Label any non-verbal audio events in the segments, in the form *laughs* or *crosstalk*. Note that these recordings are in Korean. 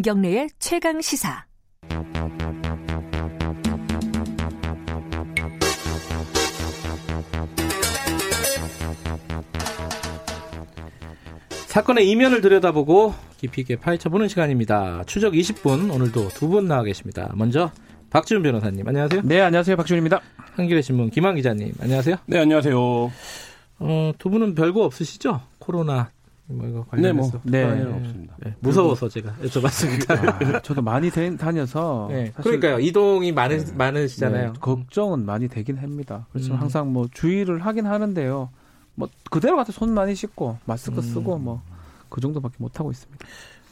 김경래의 최강 시사. 사건의 이면을 들여다보고 깊이 있게 파헤쳐보는 시간입니다. 추적 20분 오늘도 두 분 나와 계십니다. 먼저 박지훈 변호사님 안녕하세요. 네 안녕하세요 박지훈입니다. 한겨레 신문 김한 기자님 안녕하세요. 네 안녕하세요. 어, 두 분은 별거 없으시죠? 코로나 뭐 이거 네, 뭐, 관련해서. 네, 네. 없습니다. 네, 무서워서 제가 여쭤봤습니다. 아, 저도 많이 다- 다녀서 네, 사실 그러니까요 이동이 많으, 많으시잖아요. 네, 걱정은 많이 되긴 합니다. 그렇지만 음. 항상 뭐 주의를 하긴 하는데요. 뭐 그대로 같아 손 많이 씻고 마스크 음. 쓰고 뭐 그 정도밖에 못 하고 있습니다.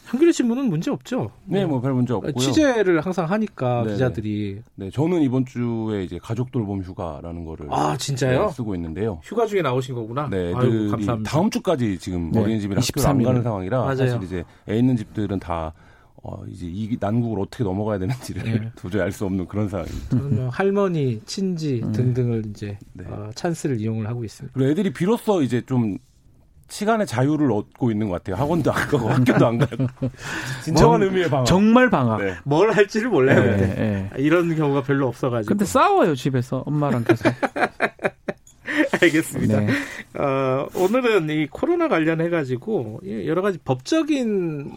한겨레 신문은 문제 없죠? 네, 뭐 별 문제 없고요. 취재를 항상 하니까 네네. 기자들이 네, 저는 이번 주에 이제 가족 돌봄 휴가라는 거를 아 진짜요? 네, 쓰고 있는데요. 휴가 중에 나오신 거구나. 네, 아이고, 감사합니다. 다음 주까지 지금 네, 어린이집이랑 학교를 안 23일. 가는 상황이라 맞아요. 사실 이제 애 있는 집들은 다 어, 이제 이 난국을 어떻게 넘어가야 되는지를 네. *laughs* 도저히 알 수 없는 그런 상황입니다. 뭐 할머니, 친지 음. 등등을 이제 네. 어, 찬스를 이용을 하고 있습니다. 그리고 애들이 비로소 이제 좀 시간의 자유를 얻고 있는 것 같아요. 학원도 안 가고 학교도 안 가고 *laughs* 진정한 의미의 방학. 정말 방학. 네. 뭘 할지를 몰라요. 네, 근데 네. 이런 경우가 별로 없어가지고. 근데 싸워요 집에서 엄마랑 계속. *laughs* 알겠습니다. 네. 어, 오늘은 이 코로나 관련해가지고 이 여러 가지 법적인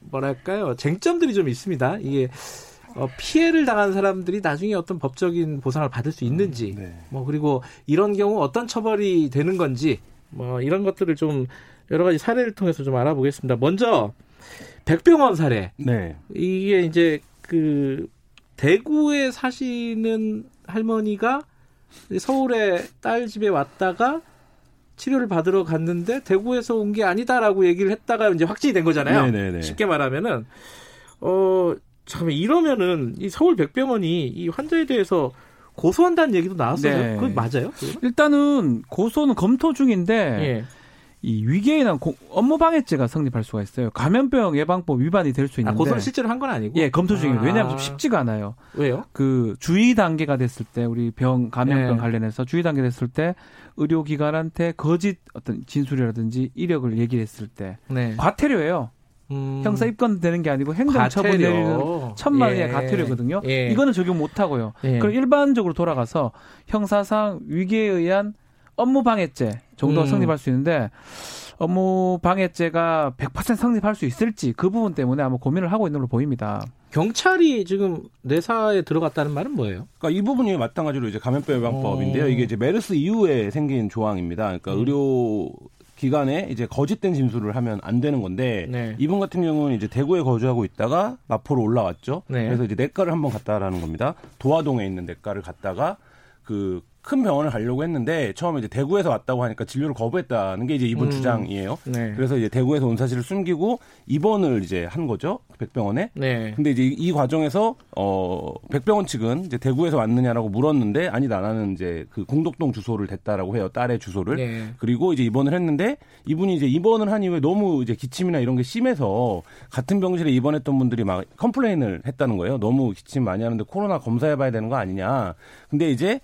뭐랄까요 쟁점들이 좀 있습니다. 이게 어, 피해를 당한 사람들이 나중에 어떤 법적인 보상을 받을 수 있는지, 네. 뭐 그리고 이런 경우 어떤 처벌이 되는 건지, 뭐 이런 것들을 좀 여러 가지 사례를 통해서 좀 알아보겠습니다. 먼저 백병원 사례. 네. 이게 이제 그 대구에 사시는 할머니가 서울에 딸 집에 왔다가 치료를 받으러 갔는데 대구에서 온 게 아니다라고 얘기를 했다가 이제 확진이 된 거잖아요. 네네네. 쉽게 말하면은 어 잠깐 이러면은 이 서울 백병원이 이 환자에 대해서 고소한다는 얘기도 나왔어요. 네. 그건 맞아요? 그거는? 일단은 고소는 검토 중인데 예. 이 위계에 고- 업무 방해죄가 성립할 수가 있어요. 감염병 예방법 위반이 될수 아, 있는데. 고소를 실제로 한 건 아니고. 예, 검토 중이에요. 아. 왜냐하면 좀 쉽지가 않아요. 왜요? 그 주의 단계가 됐을 때 우리 병 감염병 네. 관련해서 주의 단계 됐을 때 의료기관한테 거짓 어떤 진술이라든지 이력을 얘기했을 때 네. 과태료예요. 음, 형사 입건되는 게 아니고 행정처분. 내리는 천만 원의 예. 과태료거든요. 예. 이거는 적용 못 하고요. 예. 그럼 일반적으로 돌아가서 형사상 위계에 의한 업무 방해죄 정도가 음. 성립할 수 있는데 업무 방해죄가 100% 성립할 수 있을지 그 부분 때문에 아마 고민을 하고 있는 걸로 보입니다. 경찰이 지금 내사에 들어갔다는 말은 뭐예요? 그러니까 이 부분이 마찬가지로 이제 감염병 예방법인데요. 어. 이게 이제 메르스 이후에 생긴 조항입니다. 그러니까 음. 의료 기관에 이제 거짓된 진술을 하면 안 되는 건데 네. 이분 같은 경우는 이제 대구에 거주하고 있다가 마포로 올라왔죠. 네. 그래서 이제 내과를 한번 갔다라는 겁니다. 도화동에 있는 내과를 갔다가 그 큰 병원을 가려고 했는데 처음에 이제 대구에서 왔다고 하니까 진료를 거부했다는 게 이제 이분 음. 주장이에요. 네. 그래서 이제 대구에서 온 사실을 숨기고 입원을 이제 한 거죠. 백병원에. 네. 근데 이제 이 과정에서 어 백병원 측은 이제 대구에서 왔느냐라고 물었는데 아니다 나는 이제 그 공덕동 주소를 댔다라고 해요 딸의 주소를 네. 그리고 이제 입원을 했는데 이분이 이제 입원을 한 이후에 너무 이제 기침이나 이런 게 심해서 같은 병실에 입원했던 분들이 막 complain을 했다는 거예요 너무 기침 많이 하는데 코로나 검사해봐야 되는 거 아니냐 근데 이제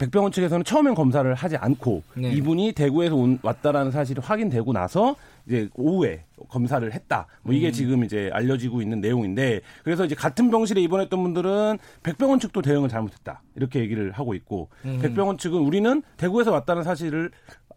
백병원 측에서는 처음엔 검사를 하지 않고 네. 이분이 대구에서 온, 왔다라는 사실이 확인되고 나서 이제 오후에 검사를 했다. 뭐 음. 이게 지금 이제 알려지고 있는 내용인데 그래서 이제 같은 병실에 입원했던 분들은 백병원 측도 대응을 잘못했다. 이렇게 얘기를 하고 있고 음. 백병원 측은 우리는 대구에서 왔다는 사실을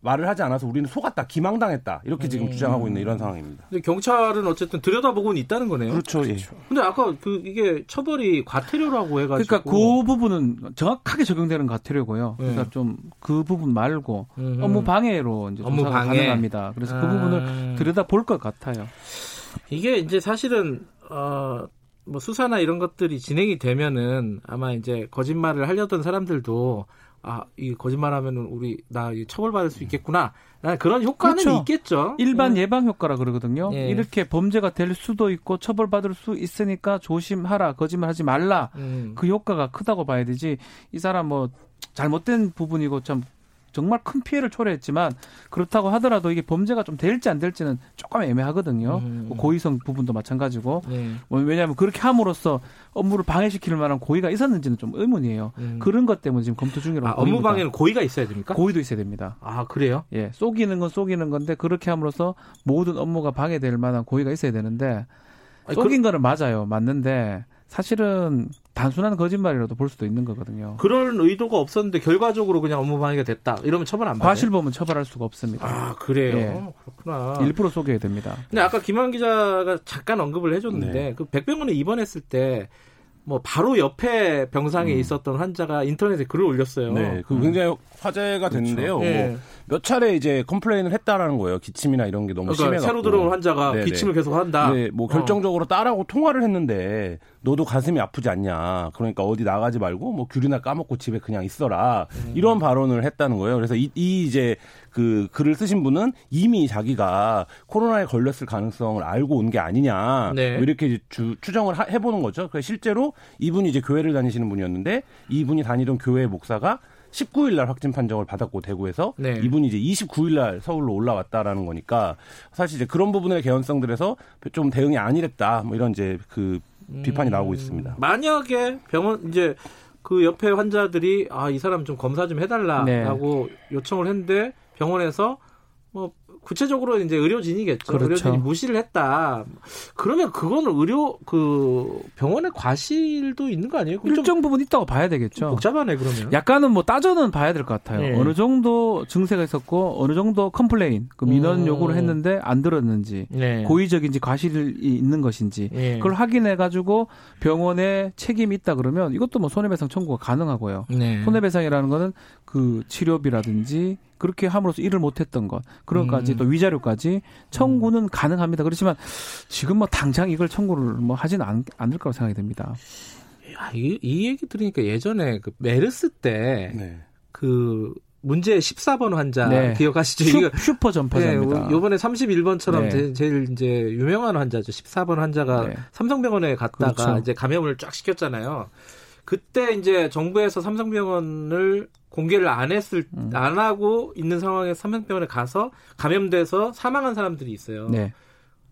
말을 하지 않아서 우리는 속았다, 기망당했다. 이렇게 지금 음. 주장하고 있는 이런 상황입니다. 근데 경찰은 어쨌든 들여다보고는 있다는 거네요. 그렇죠. 예. 근데 아까 그 이게 처벌이 과태료라고 해가지고. 그러니까 그 부분은 정확하게 적용되는 과태료고요. 네. 그러니까 좀 그 부분 말고 음흠. 업무 방해로 이제 업무 조사가 방해. 가능합니다. 그래서 그 아. 부분을 들여다 볼 것 같아요. 이게 이제 사실은 어 뭐 수사나 이런 것들이 진행이 되면은 아마 이제 거짓말을 하려던 사람들도 아 이 거짓말하면은 우리 나 처벌받을 수 있겠구나. 나 그런 효과는 그렇죠. 있겠죠. 일반 음. 예방 효과라 그러거든요. 예. 이렇게 범죄가 될 수도 있고 처벌받을 수 있으니까 조심하라, 거짓말하지 말라. 음. 그 효과가 크다고 봐야 되지. 이 사람 뭐 잘못된 부분이고 참 정말 큰 피해를 초래했지만 그렇다고 하더라도 이게 범죄가 좀 될지 안 될지는 조금 애매하거든요. 음. 뭐 고의성 부분도 마찬가지고. 네. 뭐 왜냐하면 그렇게 함으로써 업무를 방해시킬 만한 고의가 있었는지는 좀 의문이에요. 음. 그런 것 때문에 지금 검토 중이라고 아, 업무. 방해는 고의가 있어야 됩니까? 고의도 있어야 됩니다. 아 그래요? 예, 속이는 건 속이는 건데 그렇게 함으로써 모든 업무가 방해될 만한 고의가 있어야 되는데 아니, 속인 거는 맞아요. 맞는데 사실은 단순한 거짓말이라도 볼 수도 있는 거거든요. 그런 의도가 없었는데 결과적으로 그냥 업무 방해가 됐다. 이러면 처벌 안 받아요? 과실범은 처벌할 수가 없습니다. 아 그래요. 예. 그렇구나. 일부러 속여야 됩니다. 근데 아까 김한 기자가 잠깐 언급을 해줬는데 네. 그 백병원에 입원했을 때 뭐 바로 옆에 병상에 음. 있었던 환자가 인터넷에 글을 올렸어요. 네, 그 굉장히 화제가 됐는데요. 예. 뭐몇 차례 이제 complain을 했다라는 거예요. 기침이나 이런 게 너무 그러니까 심해가지고. 새로 들어온 환자가 네네. 기침을 계속 한다. 네, 뭐 어. 결정적으로 딸하고 통화를 했는데 너도 가슴이 아프지 않냐. 그러니까 어디 나가지 말고 뭐 귤이나 까먹고 집에 그냥 있어라. 음. 이런 발언을 했다는 거예요. 그래서 이, 이 이제 그 글을 쓰신 분은 이미 자기가 코로나에 걸렸을 가능성을 알고 온 게 아니냐. 네. 뭐 이렇게 이제 주, 추정을 하- 해보는 거죠. 그래서 실제로 이분이 이제 교회를 다니시는 분이었는데 이분이 다니던 교회 목사가 19일 날 확진 판정을 받았고 대구에서 네. 이분이 이제 29일 날 서울로 올라왔다라는 거니까 사실 이제 그런 부분의 개연성들에서 좀 대응이 아니랬다 뭐 이런 이제 그 비판이 나오고 있습니다. 만약에 병원 이제 그 옆에 환자들이 아 이 사람 좀 검사 좀 해달라라고 요청을 했는데 병원에서 뭐 구체적으로 이제 의료진이겠죠. 그렇죠. 의료진이 무시를 했다. 그러면 그거는 의료 그 병원의 과실도 있는 거 아니에요? 일정 부분 있다고 봐야 되겠죠. 복잡하네 그러면. 약간은 뭐 따져는 봐야 될 것 같아요. 예. 어느 정도 증세가 있었고 어느 정도 complain, 그 민원 음. 요구를 했는데 안 들었는지 네. 고의적인지 과실이 있는 것인지 예. 그걸 확인해 가지고 병원에 책임이 있다 그러면 이것도 뭐 손해배상 청구가 가능하고요. 네. 손해배상이라는 거는 그 치료비라든지 그렇게 함으로써 일을 못했던 것 그런 것까지 음. 또 위자료까지 청구는 가능합니다. 그렇지만 지금 뭐 당장 이걸 청구를 뭐 하지는 않, 않을 거라고 생각이 됩니다. 아, 이, 이 얘기 들으니까 예전에 그 메르스 때 네. 그 문제 14번 환자 네. 기억하시죠? 슈, 이거 슈퍼 전파자입니다. 네, 요번에 31번처럼 네. 제일 이제 유명한 환자죠. 14번 환자가 네. 삼성병원에 갔다가 그렇죠. 이제 감염을 쫙 시켰잖아요. 그때 이제 정부에서 삼성병원을 공개를 안 했을 음. 안 하고 있는 상황에 삼성병원에 가서 감염돼서 사망한 사람들이 있어요. 네.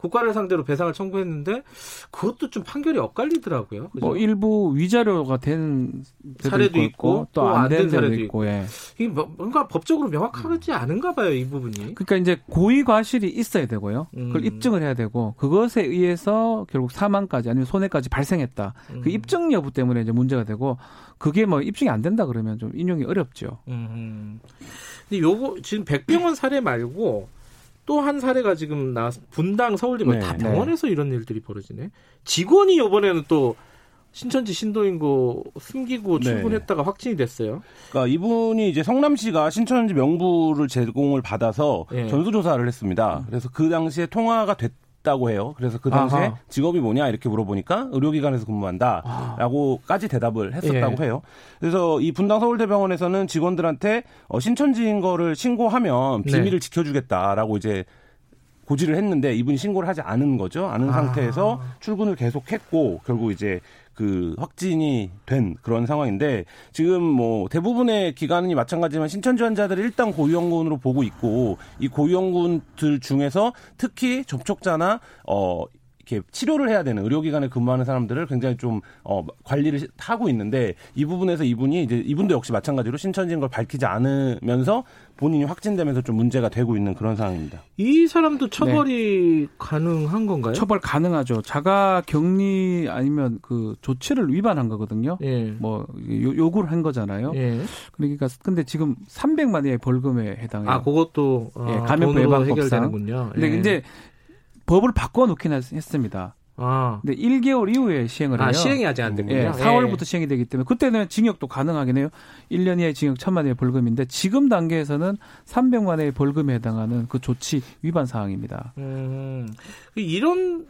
국가를 상대로 배상을 청구했는데 그것도 좀 판결이 엇갈리더라고요. 그죠? 뭐 일부 위자료가 된 사례도 있고, 또또안안된 사례도 있고 예. 이게 뭐- 뭔가 법적으로 명확하지 않은가 봐요, 이 부분이. 그러니까 이제 고의 과실이 있어야 되고요. 그걸 음. 입증을 해야 되고 그것에 의해서 결국 사망까지 아니면 손해까지 발생했다. 음. 그 입증 여부 때문에 이제 문제가 되고 그게 뭐 입증이 안 된다 그러면 좀 인용이 어렵죠. 음. 근데 요거 지금 백병원 사례 말고 또 한 사례가 지금 나 분당 서울대 뭐 네, 다 네. 병원에서 이런 일들이 벌어지네. 직원이 이번에는 또 신천지 신도인고 숨기고 네. 출근했다가 확진이 됐어요. 그러니까 이분이 이제 성남시가 신천지 명부를 제공을 받아서 예. 전수조사를 했습니다. 그래서 그 당시에 통화가 됐 다고 해요. 그래서 그 당시에 아하. 직업이 뭐냐 이렇게 물어보니까 의료기관에서 근무한다라고까지 대답을 했었다고 예. 해요. 그래서 이 분당 서울대병원에서는 직원들한테 어, 신천지인 거를 신고하면 네. 비밀을 지켜주겠다라고 이제 고지를 했는데 이분이 신고를 하지 않은 거죠. 않은 아. 상태에서 출근을 계속했고 결국 이제 그 확진이 된 그런 상황인데 지금 뭐 대부분의 기관이 마찬가지지만 신천지 환자들을 일단 고위험군으로 보고 있고 이 고위험군들 중에서 특히 접촉자나 어 이렇게 치료를 해야 되는 의료기관에 근무하는 사람들을 굉장히 좀 어, 관리를 하고 있는데 이 부분에서 이분이 이제 이분도 역시 마찬가지로 신천지인 걸 밝히지 않으면서 본인이 확진되면서 좀 문제가 되고 있는 그런 상황입니다. 이 사람도 처벌이 가능한 건가요? 처벌 가능하죠. 자가 격리 아니면 그 조치를 위반한 거거든요. 예. 뭐 요, 요구를 한 거잖아요. 예. 그러니까 근데 지금 300만 원의 벌금에 해당해요. 아, 그것도 어, 예, 감염 예방법상. 해결되는군요. 근데 예. 이제 법을 바꿔 놓긴 했- 했습니다. 아, 근데 1개월 이후에 시행을 해요. 아 시행이 아직 안 됐군요. 예, 4월부터 시행이 되기 때문에 그때는 징역도 가능하긴 해요. 1년 이하의 징역 1천만 원의 벌금인데 지금 단계에서는 300만 원의 벌금에 해당하는 그 조치 위반 사항입니다. 음, 이런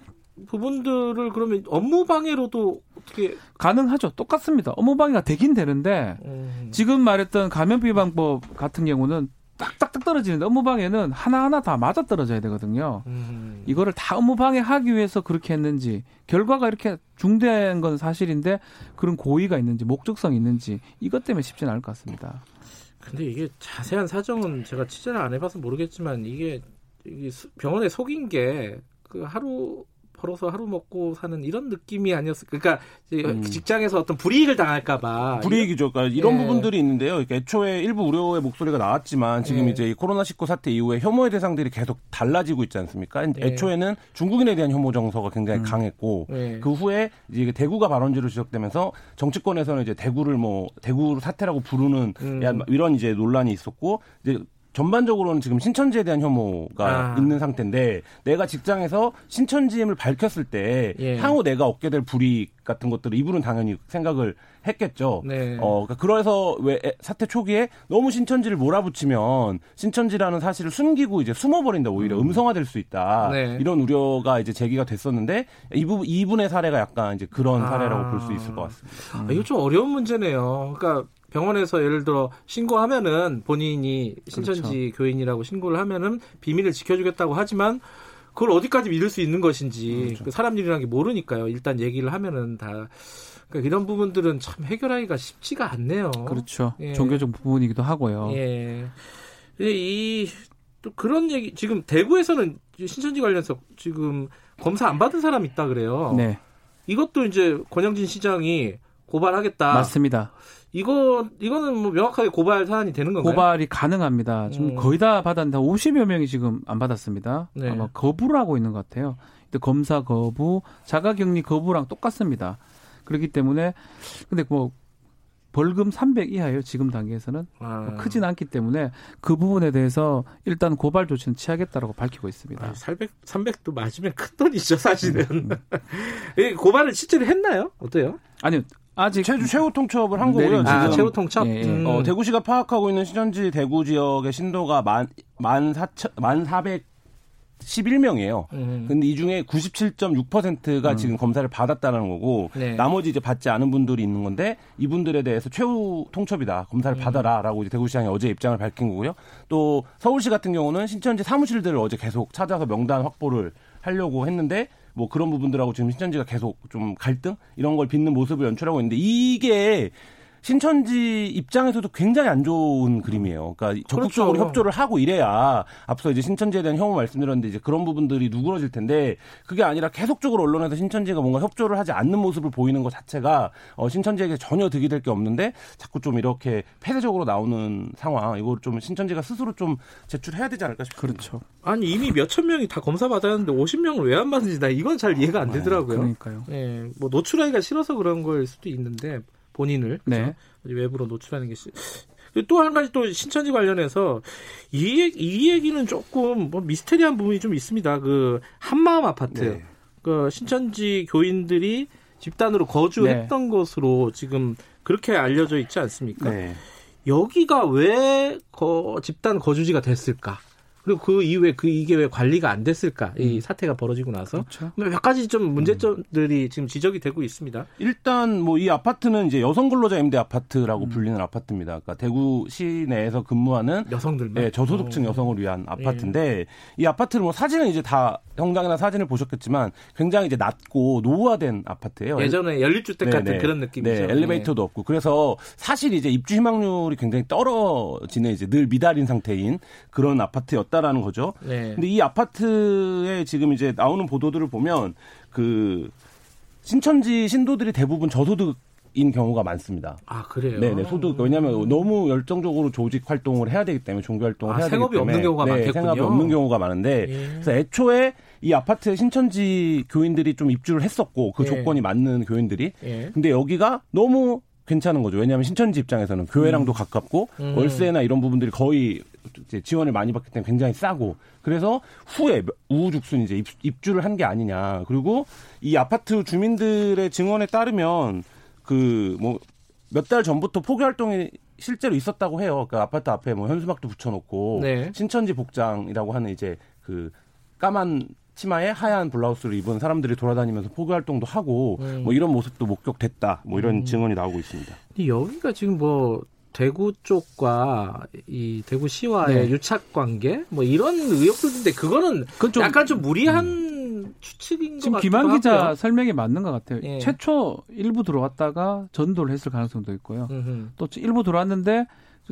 부분들을 그러면 업무 방해로도 어떻게 가능하죠. 똑같습니다. 업무 방해가 되긴 되는데 음, 지금 말했던 감염 비방법 같은 경우는 딱딱딱 떨어지는데 업무방해는 하나하나 다 맞아 떨어져야 되거든요. 음, 이거를 다 업무방해하기 위해서 그렇게 했는지 결과가 이렇게 중대한 건 사실인데 그런 고의가 있는지 목적성이 있는지 이것 때문에 쉽지는 않을 것 같습니다. 근데 이게 자세한 사정은 제가 취재를 안 해봐서 모르겠지만 이게, 병원에 속인 게 그 하루 벌어서 하루 먹고 사는 이런 느낌이 아니었을 그러니까 음. 직장에서 어떤 불이익을 당할까봐 불이익이죠. 그러니까 이런 예. 부분들이 있는데요. 그러니까 애초에 일부 우려의 목소리가 나왔지만 지금 예. 이제 이 코로나 19 사태 이후에 혐오의 대상들이 계속 달라지고 있지 않습니까? 예. 애초에는 중국인에 대한 혐오 정서가 굉장히 음. 강했고 예. 그 후에 이제 대구가 발원지로 지적되면서 정치권에서는 이제 대구를 뭐 대구 사태라고 부르는 음. 야, 이런 이제 논란이 있었고 이제 전반적으로는 지금 신천지에 대한 혐오가 아. 있는 상태인데 내가 직장에서 신천지임을 밝혔을 때 예. 향후 내가 얻게 될 불이익 같은 것들을 이분은 당연히 생각을 했겠죠. 네. 어, 그러니까 그래서 왜 애- 사태 초기에 너무 신천지를 몰아붙이면 신천지라는 사실을 숨기고 이제 숨어버린다 오히려 음. 성화될 수 있다 네. 이런 우려가 이제 제기가 됐었는데 이부 이분의 사례가 약간 이제 그런 아. 사례라고 볼 수 있을 것 같습니다. 아, 이거 좀 어려운 문제네요. 그러니까 병원에서 예를 들어 신고하면은 본인이 신천지 교인이라고 신고를 하면은 비밀을 지켜주겠다고 하지만 그걸 어디까지 믿을 수 있는 것인지 그 사람 일이라는 게 모르니까요. 일단 얘기를 하면은 다 그러니까 이런 부분들은 참 해결하기가 쉽지가 않네요. 그렇죠. 예. 종교적 부분이기도 하고요. 예. 이 또 그런 얘기 지금 대구에서는 신천지 관련해서 지금 검사 안 받은 사람 있다 그래요. 네, 이것도 이제 권영진 시장이 고발하겠다. 맞습니다. 이거 이거는 뭐 명확하게 고발 사안이 되는 건가요? 고발이 가능합니다. 지금 음. 거의 다 받았는데 50여 명이 지금 안 받았습니다. 네. 아마 거부를 하고 있는 것 같아요. 검사 거부, 자가격리 거부랑 똑같습니다. 그렇기 때문에 근데 뭐 벌금 300 이하예요. 지금 단계에서는 아, 크진 않기 때문에 그 부분에 대해서 일단 고발 조치는 취하겠다라고 밝히고 있습니다. 아, 300 300도 맞으면 큰 돈이죠 사실은. 음. *laughs* 이 고발을 실제로 했나요? 어때요? 아니 아직 최, 최후 통첩을 한 거고요. 아 지금- 최후 통첩. 예, 예. 음. 어, 대구시가 파악하고 있는 신천지 대구 지역의 신도가 만, 만 사천, 만 사백 11명이에요. 음. 근데 이 중에 97.6%가 지금 검사를 받았다는 거고 네. 나머지 이제 받지 않은 분들이 있는 건데 이분들에 대해서 최후 통첩이다. 검사를 음. 받아라라고 이제 대구시장이 어제 입장을 밝힌 거고요. 또 서울시 같은 경우는 신천지 사무실들을 어제 계속 찾아서 명단 확보를 하려고 했는데 뭐 그런 부분들하고 지금 신천지가 계속 좀 갈등? 이런 걸 빚는 모습을 연출하고 있는데 이게 신천지 입장에서도 굉장히 안 좋은 그림이에요. 그러니까 적극적으로 그렇죠. 협조를 하고 이래야 앞서 이제 신천지에 대한 혐오 말씀드렸는데 이제 그런 부분들이 누그러질 텐데 그게 아니라 계속적으로 언론에서 신천지가 뭔가 협조를 하지 않는 모습을 보이는 것 자체가 어, 신천지에게 전혀 득이 될 게 없는데 자꾸 좀 이렇게 폐쇄적으로 나오는 상황 이걸 좀 신천지가 스스로 좀 제출해야 되지 않을까 싶습니다. 그렇죠. 아니 이미 몇천 명이 다 검사 받았는데 50명을 왜 안 받는지 나 이건 잘 이해가 안 되더라고요. 그러니까요. 예, 뭐 노출하기가 싫어서 그런 걸 수도 있는데 본인을 네. 외부로 노출하는 게 또한 가지 또 신천지 관련해서 이, 얘기, 이 얘기는 조금 뭐 미스테리한 부분이 좀 있습니다. 그 한마음 아파트 네. 그 신천지 교인들이 집단으로 거주했던 것으로 지금 그렇게 알려져 있지 않습니까? 네. 여기가 왜 거- 집단 거주지가 됐을까? 그리고 그 이후에 그 이게 왜 관리가 안 됐을까? 이 사태가 벌어지고 나서 그렇죠. 몇 가지 좀 문제점들이 지금 지적이 되고 있습니다. 일단 뭐 이 아파트는 이제 여성 근로자 임대 음. 아파트라고 불리는 아파트입니다. 그러니까 대구 시내에서 근무하는 여성들만. 네, 저소득층 어. 여성을 위한 아파트인데 이 아파트를 뭐 사진은 이제 다 영상이나 사진을 보셨겠지만 굉장히 이제 낮고 노후화된 아파트예요. 예전에 연립주택 네, 같은 네. 그런 느낌이죠. 네, 엘리베이터도 없고 그래서 사실 이제 입주 희망률이 굉장히 떨어지는 이제 늘 미달인 상태인 그런 아파트였 다라는 거죠. 네. 근데 이 아파트에 지금 이제 나오는 보도들을 보면 그 신천지 신도들이 대부분 저소득 인 경우가 많습니다. 아 그래요. 네네 소득 왜냐하면 너무 열정적으로 조직 활동을 해야 되기 때문에 종교 활동을 아, 해야 되기 생업이 때문에 없는 경우가 네, 많겠군요. 생업이 없는 경우가 많은데 예. 그래서 애초에 이 아파트에 신천지 교인들이 좀 입주를 했었고 그 예. 조건이 맞는 교인들이 예. 근데 여기가 너무 괜찮은 거죠. 왜냐하면 신천지 입장에서는 교회랑도 가깝고 음. 월세나 이런 부분들이 거의 지원을 많이 받기 때문에 굉장히 싸고 그래서 후에 우후죽순 이제 입, 입주를 한 게 아니냐. 그리고 이 아파트 주민들의 증언에 따르면 그 뭐 몇 달 전부터 포교 활동이 실제로 있었다고 해요. 그 아파트 앞에 뭐 현수막도 붙여놓고 네. 신천지 복장이라고 하는 이제 그 까만 치마에 하얀 블라우스를 입은 사람들이 돌아다니면서 포교 활동도 하고 음. 뭐 이런 모습도 목격됐다. 뭐 이런 증언이 나오고 있습니다. 근데 여기가 지금 뭐 대구 쪽과 이 대구시와의 네. 유착 관계 뭐 이런 의혹들인데 그거는 좀 약간 좀 무리한 추측인 것 지금 같기도 김한 기자 하고요. 설명이 맞는 것 같아요. 예. 최초 일부 들어왔다가 전도를 했을 가능성도 있고요. 음흠. 또 일부 들어왔는데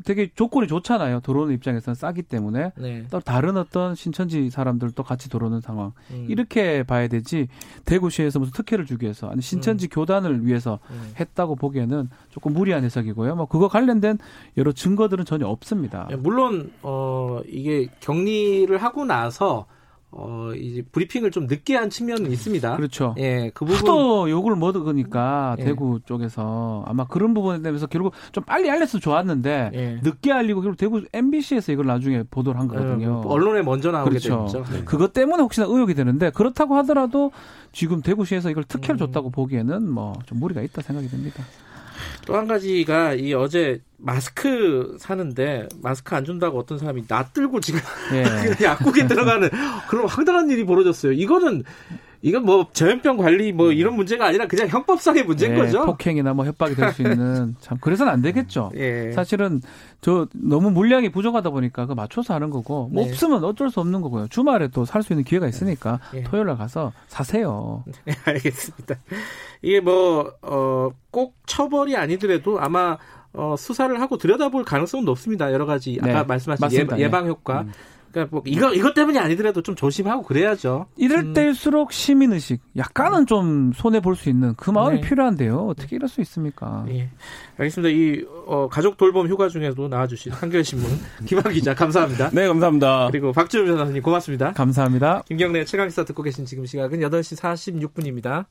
되게 조건이 좋잖아요. 들어오는 입장에서는 싸기 때문에 네. 또 다른 어떤 신천지 사람들도 같이 들어오는 상황 음. 이렇게 봐야 되지 대구시에서 무슨 특혜를 주기 위해서 아니 신천지 교단을 위해서 음. 했다고 보기에는 조금 무리한 해석이고요. 뭐 그거 관련된 여러 증거들은 전혀 없습니다. 예, 물론 어 이게 격리를 하고 나서 어 이제 브리핑을 좀 늦게 한 측면은 있습니다. 그렇죠. 예, 그 부분 하도 욕을 먹으니까 예. 대구 쪽에서 아마 그런 부분에 대해서 결국 좀 빨리 알렸으면 좋았는데 예. 늦게 알리고 결국 대구 MBC에서 이걸 나중에 보도를 한 거거든요. 어, 언론에 먼저 나오게 그렇죠. 됐죠. 네. 그것 때문에 혹시나 의혹이 되는데 그렇다고 하더라도 지금 대구시에서 이걸 특혜를 음. 줬다고 보기에는 뭐 좀 무리가 있다 생각이 듭니다. 또 한 가지가 이 어제 마스크 사는데 마스크 안 준다고 어떤 사람이 낯들고 지금 예. *laughs* 약국에 들어가는 그런 황당한 일이 벌어졌어요. 이거는 이건 뭐 전염병 관리 뭐 이런 문제가 아니라 그냥 형법상의 문제인 예, 거죠. 폭행이나 뭐 협박이 될 수 있는 *laughs* 참 그래서는 안 되겠죠. 예. 사실은 저 너무 물량이 부족하다 보니까 그 맞춰서 하는 거고 뭐 네. 없으면 어쩔 수 없는 거고요. 주말에 또 살 수 있는 기회가 있으니까 예. 토요일 날 가서 사세요. 네, 알겠습니다. 이게 뭐, 어, 꼭 처벌이 아니더라도 아마, 어, 수사를 하고 들여다볼 가능성은 높습니다. 여러 가지, 아까 네, 말씀하신 맞습니다. 예, 방 효과. 그러니까 뭐, 이거, 이것 때문이 아니더라도 좀 조심하고 그래야죠. 이럴 음. 때일수록 시민 의식 약간은 좀 손해 볼 수 있는 그 마음이 네. 필요한데요. 어떻게 이럴 수 있습니까? 예. 알겠습니다. 이, 어, 가족 돌봄 휴가 중에도 나와주신 한겨레 신문 *laughs* 김학 기자, 감사합니다. 네, 감사합니다. 그리고 박지훈 변호사님 고맙습니다. 감사합니다. 김경래 최강 기사 듣고 계신 지금 시각은 8시 46분입니다.